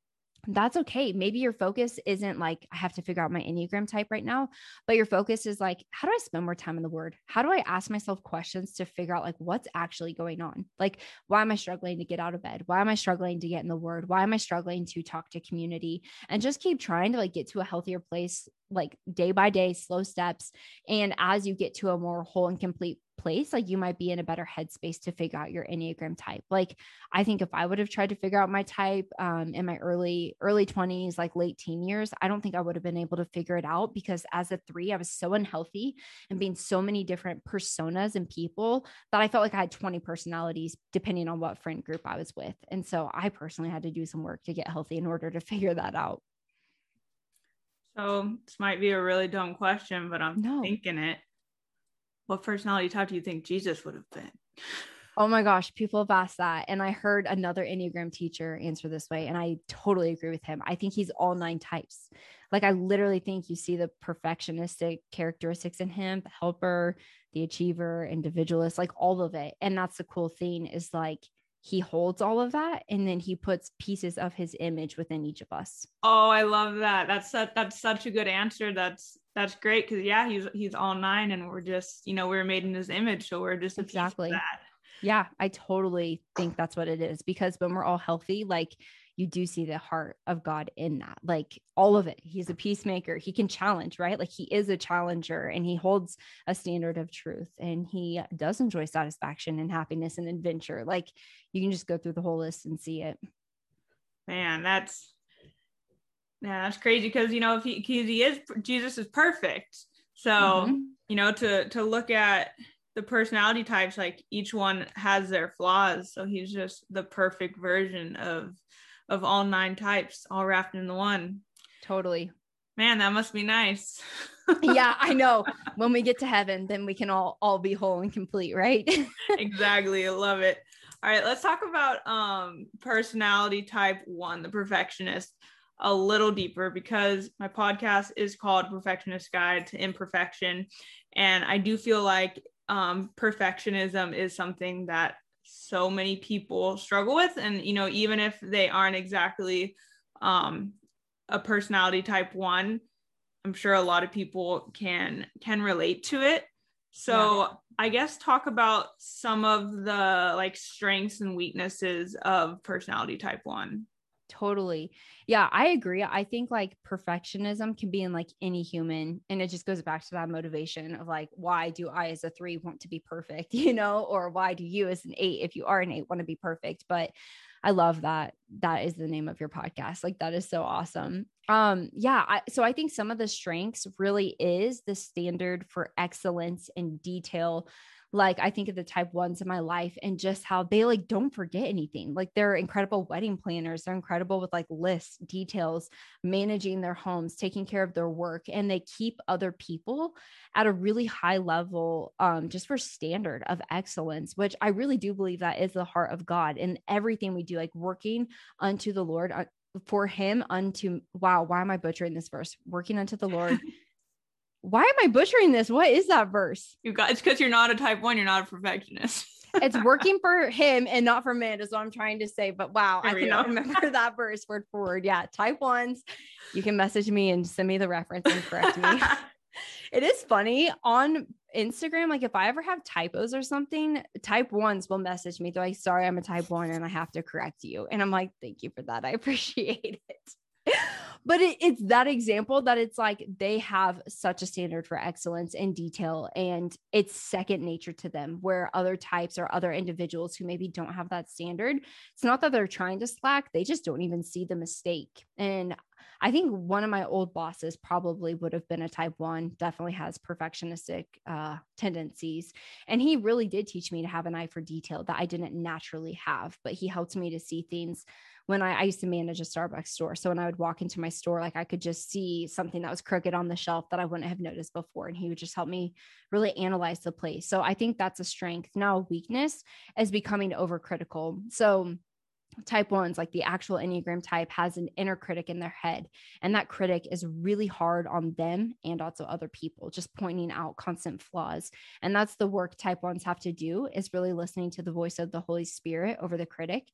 that's okay. Maybe your focus isn't like, I have to figure out my Enneagram type right now, but your focus is like, how do I spend more time in the word? How do I ask myself questions to figure out like what's actually going on? Like, why am I struggling to get out of bed? Why am I struggling to get in the word? Why am I struggling to talk to community? And just keep trying to like get to a healthier place, like day by day, slow steps. And as you get to a more whole and complete place, like you might be in a better headspace to figure out your Enneagram type. Like I think if I would have tried to figure out my type um, in my early, early 20s, like late teen years, I don't think I would have been able to figure it out because as a three, I was so unhealthy and being so many different personas and people that I felt like I had 20 personalities depending on what friend group I was with. And so I personally had to do some work to get healthy in order to figure that out. So this might be a really dumb question, but I'm no. thinking it what personality type do you think Jesus would have been? Oh my gosh, people have asked that. And I heard another Enneagram teacher answer this way. And I totally agree with him. I think he's all nine types. Like, I literally think you see the perfectionistic characteristics in him, the helper, the achiever, individualist, like all of it. And that's the cool thing is like, he holds all of that and then he puts pieces of his image within each of us. Oh, I love that. That's such, that's such a good answer. That's that's great because yeah, he's he's all nine and we're just, you know, we are made in his image. So we're just exactly that. Yeah, I totally think that's what it is because when we're all healthy, like you do see the heart of God in that, like all of it. He's a peacemaker. He can challenge, right? Like he is a challenger and he holds a standard of truth and he does enjoy satisfaction and happiness and adventure. Like you can just go through the whole list and see it. Man, that's yeah, that's crazy because you know if he he is Jesus is perfect. So mm-hmm. you know to to look at the personality types like each one has their flaws. So he's just the perfect version of of all nine types all wrapped in the one. Totally. Man that must be nice. Yeah i know. When we get to heaven then we can all all be whole and complete right? Exactly. I love it. All right let's talk about um personality type one the perfectionist a little deeper because my podcast is called perfectionist guide to imperfection. And i do feel like um, perfectionism is something that so many people struggle with. And you know even if they aren't exactly um, a personality type one i'm sure a lot of people can can relate to it. So yeah. i guess talk about some of the like strengths and weaknesses of personality type one Totally. Yeah, I agree. I think like perfectionism can be in like any human. And it just goes back to that motivation of like, why do I as a three want to be perfect, you know, or why do you as an eight, if you are an eight, want to be perfect? But I love that. That is the name of your podcast. Like that is so awesome. Um, yeah. I, so I think some of the strengths really is the standard for excellence and detail like I think of the type ones in my life and just how they like don't forget anything. Like they're incredible wedding planners. They're incredible with like lists, details, managing their homes, taking care of their work, and they keep other people at a really high level um, just for standard of excellence, which I really do believe that is the heart of God in everything we do, like working unto the Lord. Uh, for him unto wow why am i butchering this verse working unto the lord why am I butchering this? What is that verse? You got it's because you're not a type one, you're not a perfectionist. it's working for him and not for men, is what I'm trying to say. But wow, I cannot go. remember that verse word for word. Yeah, type ones. You can message me and send me the reference and correct me. it is funny on Instagram. Like if I ever have typos or something, type ones will message me. They're like, sorry, I'm a type one and I have to correct you. And I'm like, thank you for that. I appreciate it but it, it's that example that it's like they have such a standard for excellence and detail and it's second nature to them where other types or other individuals who maybe don't have that standard it's not that they're trying to slack they just don't even see the mistake. And I think one of my old bosses probably would have been a type one, definitely has perfectionistic uh, tendencies. And he really did teach me to have an eye for detail that I didn't naturally have, but he helped me to see things when I, I, used to manage a Starbucks store. So when I would walk into my store, like I could just see something that was crooked on the shelf that I wouldn't have noticed before. And he would just help me really analyze the place. So I think that's a strength. Now, a weakness is becoming overcritical. So type ones, like the actual Enneagram type, has an inner critic in their head. And that critic is really hard on them and also other people, just pointing out constant flaws. And that's the work type ones have to do is really listening to the voice of the Holy Spirit over the critic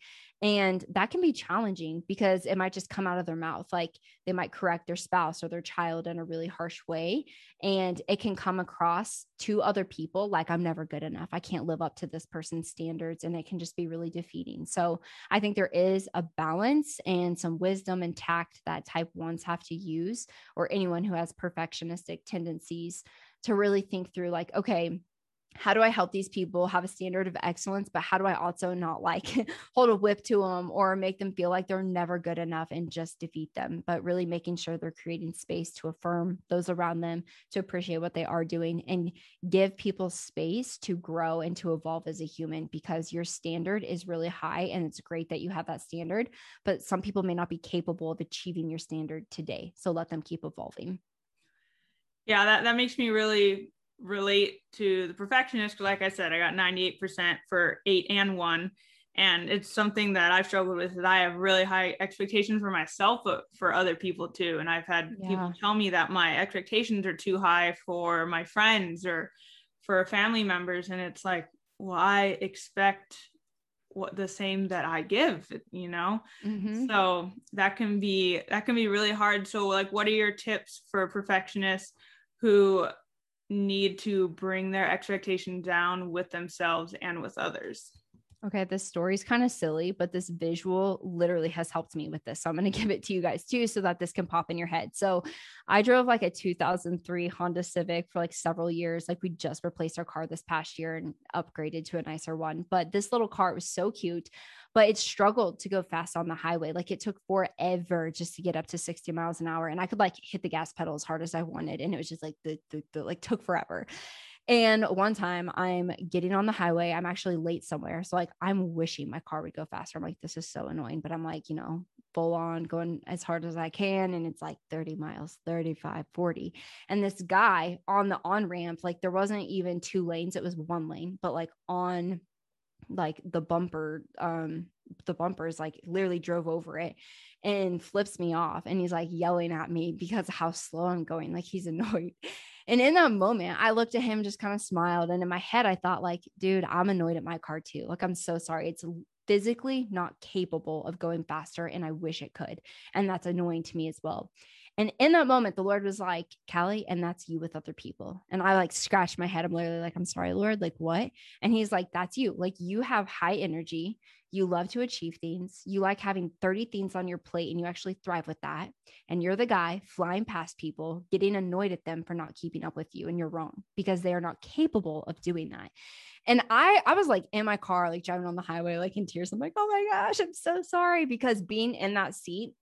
and that can be challenging because it might just come out of their mouth. Like they might correct their spouse or their child in a really harsh way. And it can come across to other people like, I'm never good enough. I can't live up to this person's standards. And it can just be really defeating. So I think there is a balance and some wisdom and tact that type ones have to use, or anyone who has perfectionistic tendencies to really think through, like, okay, how do I help these people have a standard of excellence? But how do I also not like hold a whip to them or make them feel like they're never good enough and just defeat them, but really making sure they're creating space to affirm those around them, to appreciate what they are doing, and give people space to grow and to evolve as a human because your standard is really high and it's great that you have that standard. But some people may not be capable of achieving your standard today. So let them keep evolving. Yeah, that, that makes me really relate to the perfectionist. Like I said, I got 98% for eight and one. And it's something that I've struggled with that I have really high expectations for myself, but for other people too. And I've had yeah. people tell me that my expectations are too high for my friends or for family members. And it's like, well, I expect what the same that I give, you know? Mm-hmm. So that can be that can be really hard. So like what are your tips for perfectionists who need to bring their expectation down with themselves and with others. Okay, this story's kind of silly, but this visual literally has helped me with this. So I'm going to give it to you guys too so that this can pop in your head. So I drove like a 2003 Honda Civic for like several years. Like we just replaced our car this past year and upgraded to a nicer one. But this little car was so cute but it struggled to go fast on the highway. Like it took forever just to get up to 60 miles an hour. And I could like hit the gas pedal as hard as I wanted. And it was just like the, the, the like took forever. And one time I'm getting on the highway, I'm actually late somewhere. So like I'm wishing my car would go faster. I'm like, this is so annoying. But I'm like, you know, full on going as hard as I can. And it's like 30 miles, 35, 40. And this guy on the on ramp, like there wasn't even two lanes, it was one lane, but like on like the bumper um the bumpers like literally drove over it and flips me off and he's like yelling at me because how slow I'm going like he's annoyed and in that moment I looked at him just kind of smiled and in my head I thought like dude I'm annoyed at my car too like I'm so sorry it's physically not capable of going faster and I wish it could and that's annoying to me as well and in that moment, the Lord was like, Callie, and that's you with other people. And I like scratched my head. I'm literally like, I'm sorry, Lord. Like, what? And he's like, that's you. Like, you have high energy. You love to achieve things. You like having 30 things on your plate and you actually thrive with that. And you're the guy flying past people, getting annoyed at them for not keeping up with you. And you're wrong because they are not capable of doing that. And I I was like in my car, like driving on the highway, like in tears. I'm like, oh my gosh, I'm so sorry. Because being in that seat,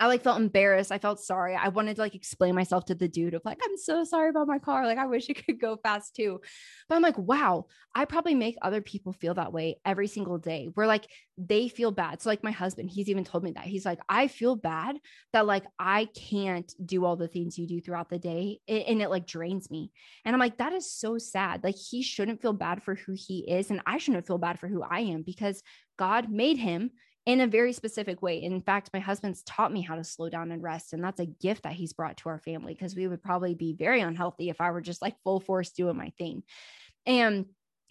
I like felt embarrassed. I felt sorry. I wanted to like explain myself to the dude of like, I'm so sorry about my car. Like, I wish it could go fast too. But I'm like, wow, I probably make other people feel that way every single day where like they feel bad. So, like, my husband, he's even told me that he's like, I feel bad that like I can't do all the things you do throughout the day and it like drains me. And I'm like, that is so sad. Like, he shouldn't feel bad for who he is. And I shouldn't feel bad for who I am because God made him in a very specific way. In fact, my husband's taught me how to slow down and rest. And that's a gift that he's brought to our family because we would probably be very unhealthy if I were just like full force doing my thing. And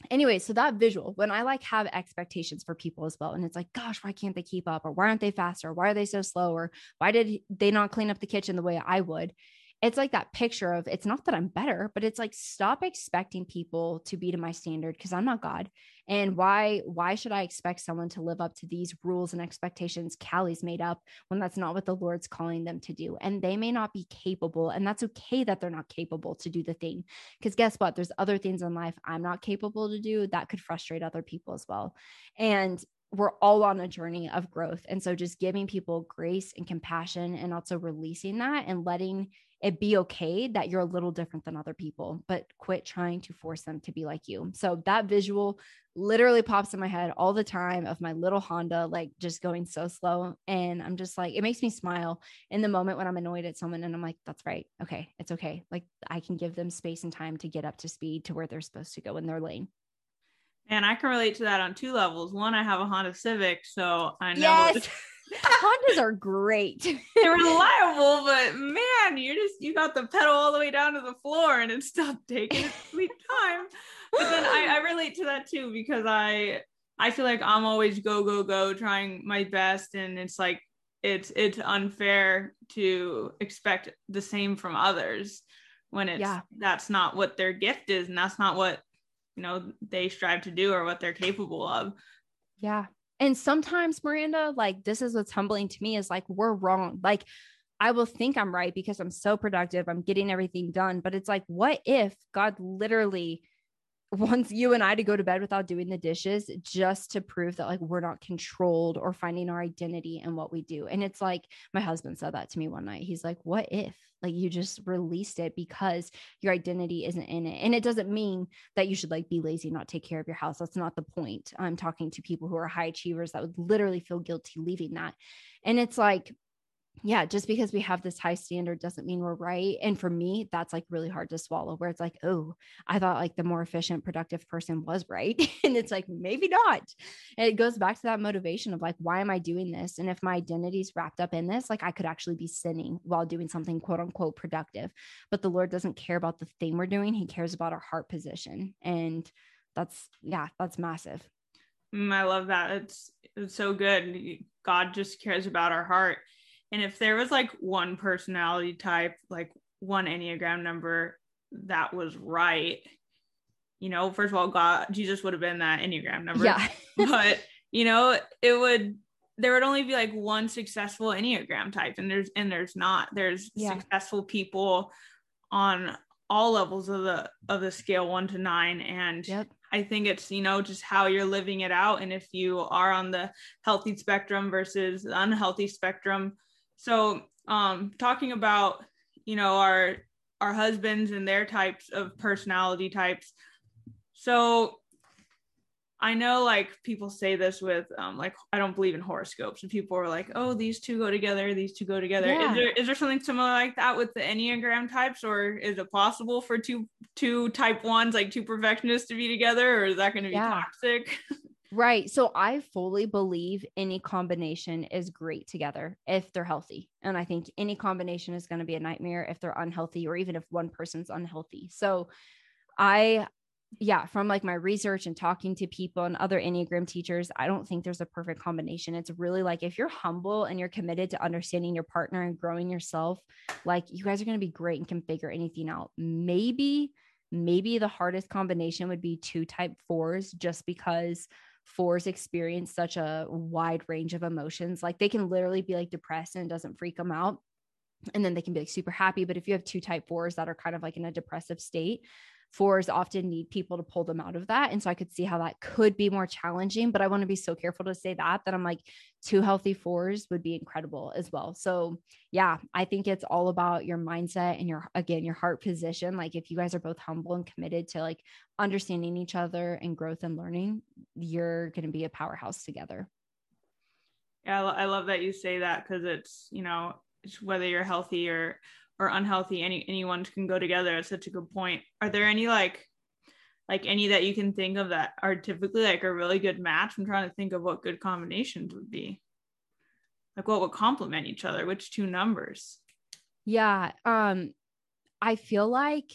anyway, so that visual, when I like have expectations for people as well, and it's like, gosh, why can't they keep up? Or why aren't they faster? Or why are they so slow? Or why did they not clean up the kitchen the way I would? It's like that picture of it's not that I'm better, but it's like stop expecting people to be to my standard because I'm not God. And why why should I expect someone to live up to these rules and expectations Callie's made up when that's not what the Lord's calling them to do? And they may not be capable, and that's okay that they're not capable to do the thing. Because guess what? There's other things in life I'm not capable to do that could frustrate other people as well. And we're all on a journey of growth. And so just giving people grace and compassion and also releasing that and letting it be okay that you're a little different than other people, but quit trying to force them to be like you. So that visual literally pops in my head all the time of my little Honda, like just going so slow. And I'm just like, it makes me smile in the moment when I'm annoyed at someone. And I'm like, that's right. Okay. It's okay. Like I can give them space and time to get up to speed to where they're supposed to go in their lane. And I can relate to that on two levels. One, I have a Honda Civic, so I know. Yes. Hondas are great. They're reliable, but man, you just you got the pedal all the way down to the floor and it's still taking its sweet time. But then I, I relate to that too because I I feel like I'm always go go go trying my best and it's like it's it's unfair to expect the same from others when it's yeah. that's not what their gift is and that's not what you know they strive to do or what they're capable of. Yeah. And sometimes, Miranda, like this is what's humbling to me is like we're wrong. Like I will think I'm right because I'm so productive, I'm getting everything done. But it's like, what if God literally wants you and I to go to bed without doing the dishes just to prove that like we're not controlled or finding our identity and what we do. And it's like my husband said that to me one night. He's like, What if like you just released it because your identity isn't in it? And it doesn't mean that you should like be lazy, not take care of your house. That's not the point. I'm talking to people who are high achievers that would literally feel guilty leaving that. And it's like, yeah, just because we have this high standard doesn't mean we're right. And for me, that's like really hard to swallow, where it's like, oh, I thought like the more efficient, productive person was right. and it's like, maybe not. And it goes back to that motivation of like, why am I doing this? And if my identity is wrapped up in this, like I could actually be sinning while doing something quote unquote productive. But the Lord doesn't care about the thing we're doing, He cares about our heart position. And that's, yeah, that's massive. Mm, I love that. It's, it's so good. God just cares about our heart and if there was like one personality type, like one Enneagram number that was right, you know, first of all, God, Jesus would have been that Enneagram number. Yeah. but, you know, it would, there would only be like one successful Enneagram type. And there's, and there's not, there's yeah. successful people on all levels of the, of the scale one to nine. And yep. I think it's, you know, just how you're living it out. And if you are on the healthy spectrum versus the unhealthy spectrum, so um talking about you know our our husbands and their types of personality types so i know like people say this with um like i don't believe in horoscopes and people are like oh these two go together these two go together yeah. is there is there something similar like that with the enneagram types or is it possible for two two type ones like two perfectionists to be together or is that going to be yeah. toxic Right. So I fully believe any combination is great together if they're healthy. And I think any combination is going to be a nightmare if they're unhealthy or even if one person's unhealthy. So I, yeah, from like my research and talking to people and other Enneagram teachers, I don't think there's a perfect combination. It's really like if you're humble and you're committed to understanding your partner and growing yourself, like you guys are going to be great and can figure anything out. Maybe, maybe the hardest combination would be two type fours just because fours experience such a wide range of emotions. Like they can literally be like depressed and it doesn't freak them out. And then they can be like super happy. But if you have two type fours that are kind of like in a depressive state, fours often need people to pull them out of that. And so I could see how that could be more challenging, but I want to be so careful to say that, that I'm like, two healthy fours would be incredible as well. So, yeah, I think it's all about your mindset and your, again, your heart position. Like, if you guys are both humble and committed to like understanding each other and growth and learning, you're going to be a powerhouse together. Yeah, I love that you say that because it's, you know, whether you're healthy or or unhealthy any anyone can go together That's such a good point. Are there any like like any that you can think of that are typically like a really good match? I'm trying to think of what good combinations would be. Like what would complement each other? Which two numbers? Yeah um i feel like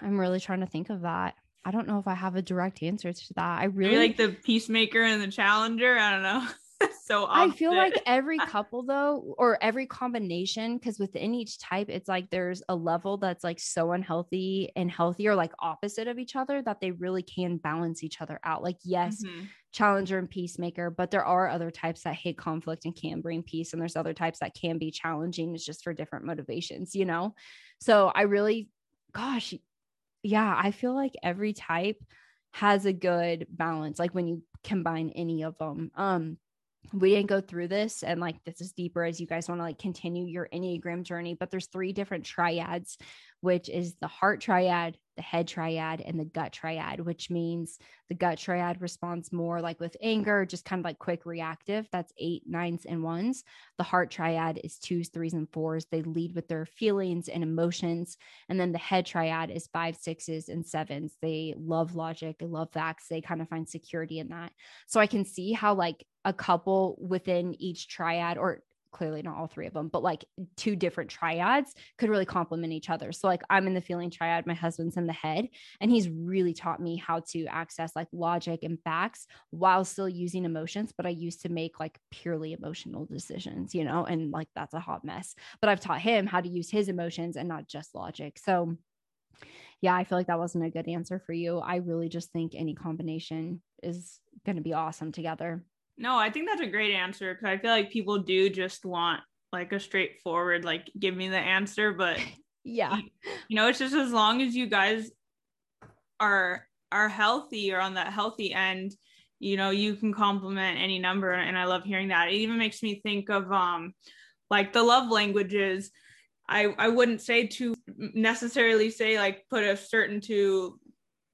i'm really trying to think of that. I don't know if i have a direct answer to that. I really like the peacemaker and the challenger? I don't know so I feel like every couple though, or every combination, because within each type, it's like there's a level that's like so unhealthy and healthy or like opposite of each other that they really can balance each other out. Like, yes, mm-hmm. challenger and peacemaker, but there are other types that hate conflict and can bring peace. And there's other types that can be challenging. It's just for different motivations, you know? So I really, gosh, yeah, I feel like every type has a good balance like when you combine any of them um we didn't go through this and like this is deeper as you guys want to like continue your enneagram journey but there's three different triads which is the heart triad the head triad and the gut triad which means the gut triad responds more like with anger just kind of like quick reactive. That's eight nines and ones. The heart triad is twos threes and fours. They lead with their feelings and emotions. And then the head triad is five sixes and sevens. They love logic. They love facts. They kind of find security in that. So i can see how like a couple within each triad or clearly not all three of them, but like two different triads could really complement each other. So, like, I'm in the feeling triad, my husband's in the head, and he's really taught me how to access like logic and facts while still using emotions. But I used to make like purely emotional decisions, you know, and like that's a hot mess. But I've taught him how to use his emotions and not just logic. So, yeah, I feel like that wasn't a good answer for you. I really just think any combination is going to be awesome together. No, I think that's a great answer because I feel like people do just want like a straightforward, like, give me the answer. But yeah, you know, it's just as long as you guys are are healthy or on that healthy end, you know, you can compliment any number. And I love hearing that. It even makes me think of um like the love languages. I, I wouldn't say to necessarily say like put a certain to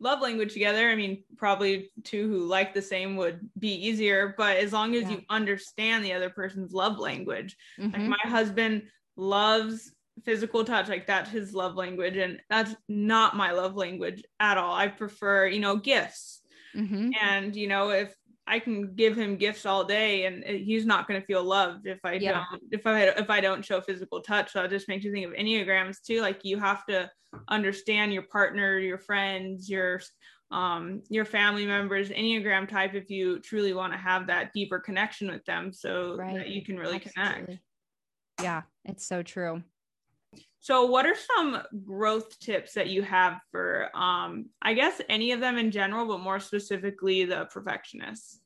love language together. I mean, probably two who like the same would be easier, but as long as yeah. you understand the other person's love language, mm-hmm. like my husband loves physical touch, like that's his love language, and that's not my love language at all. I prefer, you know, gifts. Mm-hmm. And you know, if I can give him gifts all day, and he's not going to feel loved if I yeah. don't if I if I don't show physical touch. So it just makes you think of enneagrams too. Like you have to understand your partner, your friends, your um your family members enneagram type if you truly want to have that deeper connection with them so right. that you can really Absolutely. connect yeah it's so true so what are some growth tips that you have for um I guess any of them in general but more specifically the perfectionists?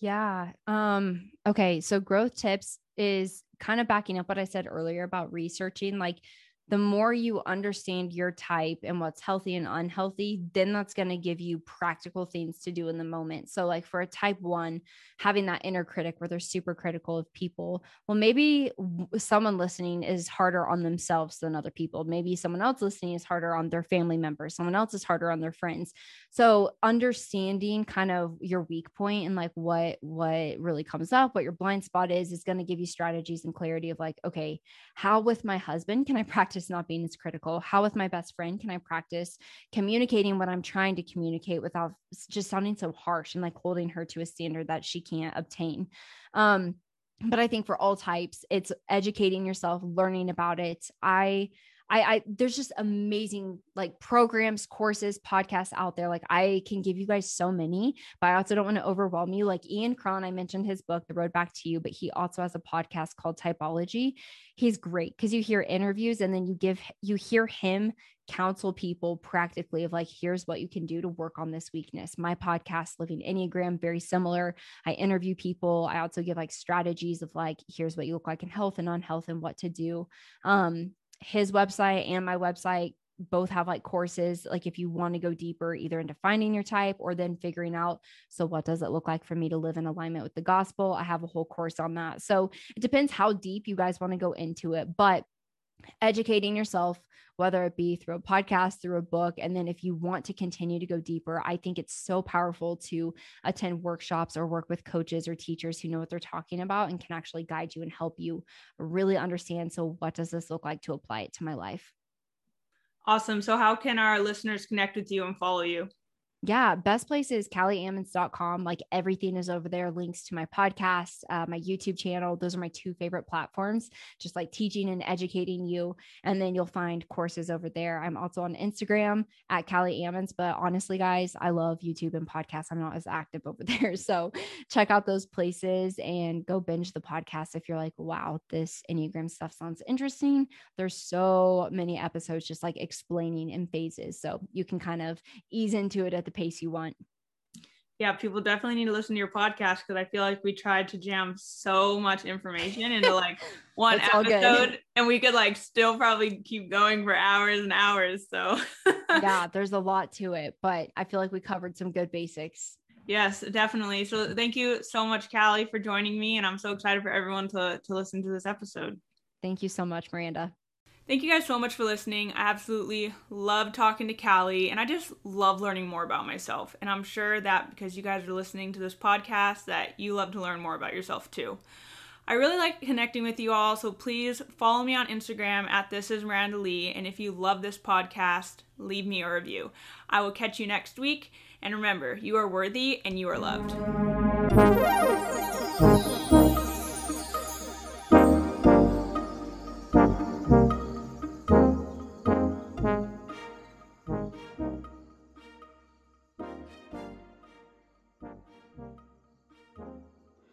Yeah. Um okay, so growth tips is kind of backing up what I said earlier about researching like the more you understand your type and what's healthy and unhealthy, then that's going to give you practical things to do in the moment. So, like for a type one, having that inner critic where they're super critical of people, well, maybe someone listening is harder on themselves than other people. Maybe someone else listening is harder on their family members, someone else is harder on their friends. So, understanding kind of your weak point and like what what really comes up, what your blind spot is, is going to give you strategies and clarity of like, okay, how with my husband can I practice practice not being as critical? How, with my best friend, can I practice communicating what I'm trying to communicate without just sounding so harsh and like holding her to a standard that she can't obtain? Um, but I think for all types, it's educating yourself, learning about it. I I, I there's just amazing like programs, courses, podcasts out there. Like I can give you guys so many, but I also don't want to overwhelm you. Like Ian Cron, I mentioned his book, The Road Back to You, but he also has a podcast called Typology. He's great because you hear interviews and then you give you hear him counsel people practically of like here's what you can do to work on this weakness my podcast living enneagram very similar i interview people i also give like strategies of like here's what you look like in health and on health and what to do um his website and my website both have like courses like if you want to go deeper either into finding your type or then figuring out so what does it look like for me to live in alignment with the gospel? I have a whole course on that. So it depends how deep you guys want to go into it but educating yourself whether it be through a podcast, through a book. And then if you want to continue to go deeper, I think it's so powerful to attend workshops or work with coaches or teachers who know what they're talking about and can actually guide you and help you really understand. So, what does this look like to apply it to my life? Awesome. So, how can our listeners connect with you and follow you? Yeah, best place is callieammons.com. Like everything is over there. Links to my podcast, uh, my YouTube channel. Those are my two favorite platforms, just like teaching and educating you. And then you'll find courses over there. I'm also on Instagram at Callie Ammons. But honestly, guys, I love YouTube and podcasts. I'm not as active over there. So check out those places and go binge the podcast if you're like, wow, this Enneagram stuff sounds interesting. There's so many episodes just like explaining in phases. So you can kind of ease into it at the pace you want. Yeah, people definitely need to listen to your podcast because I feel like we tried to jam so much information into like one episode and we could like still probably keep going for hours and hours. So, yeah, there's a lot to it, but I feel like we covered some good basics. Yes, definitely. So, thank you so much, Callie, for joining me. And I'm so excited for everyone to, to listen to this episode. Thank you so much, Miranda. Thank you guys so much for listening. I absolutely love talking to Callie, and I just love learning more about myself. And I'm sure that because you guys are listening to this podcast, that you love to learn more about yourself too. I really like connecting with you all, so please follow me on Instagram at This Is Miranda Lee. And if you love this podcast, leave me a review. I will catch you next week. And remember, you are worthy and you are loved.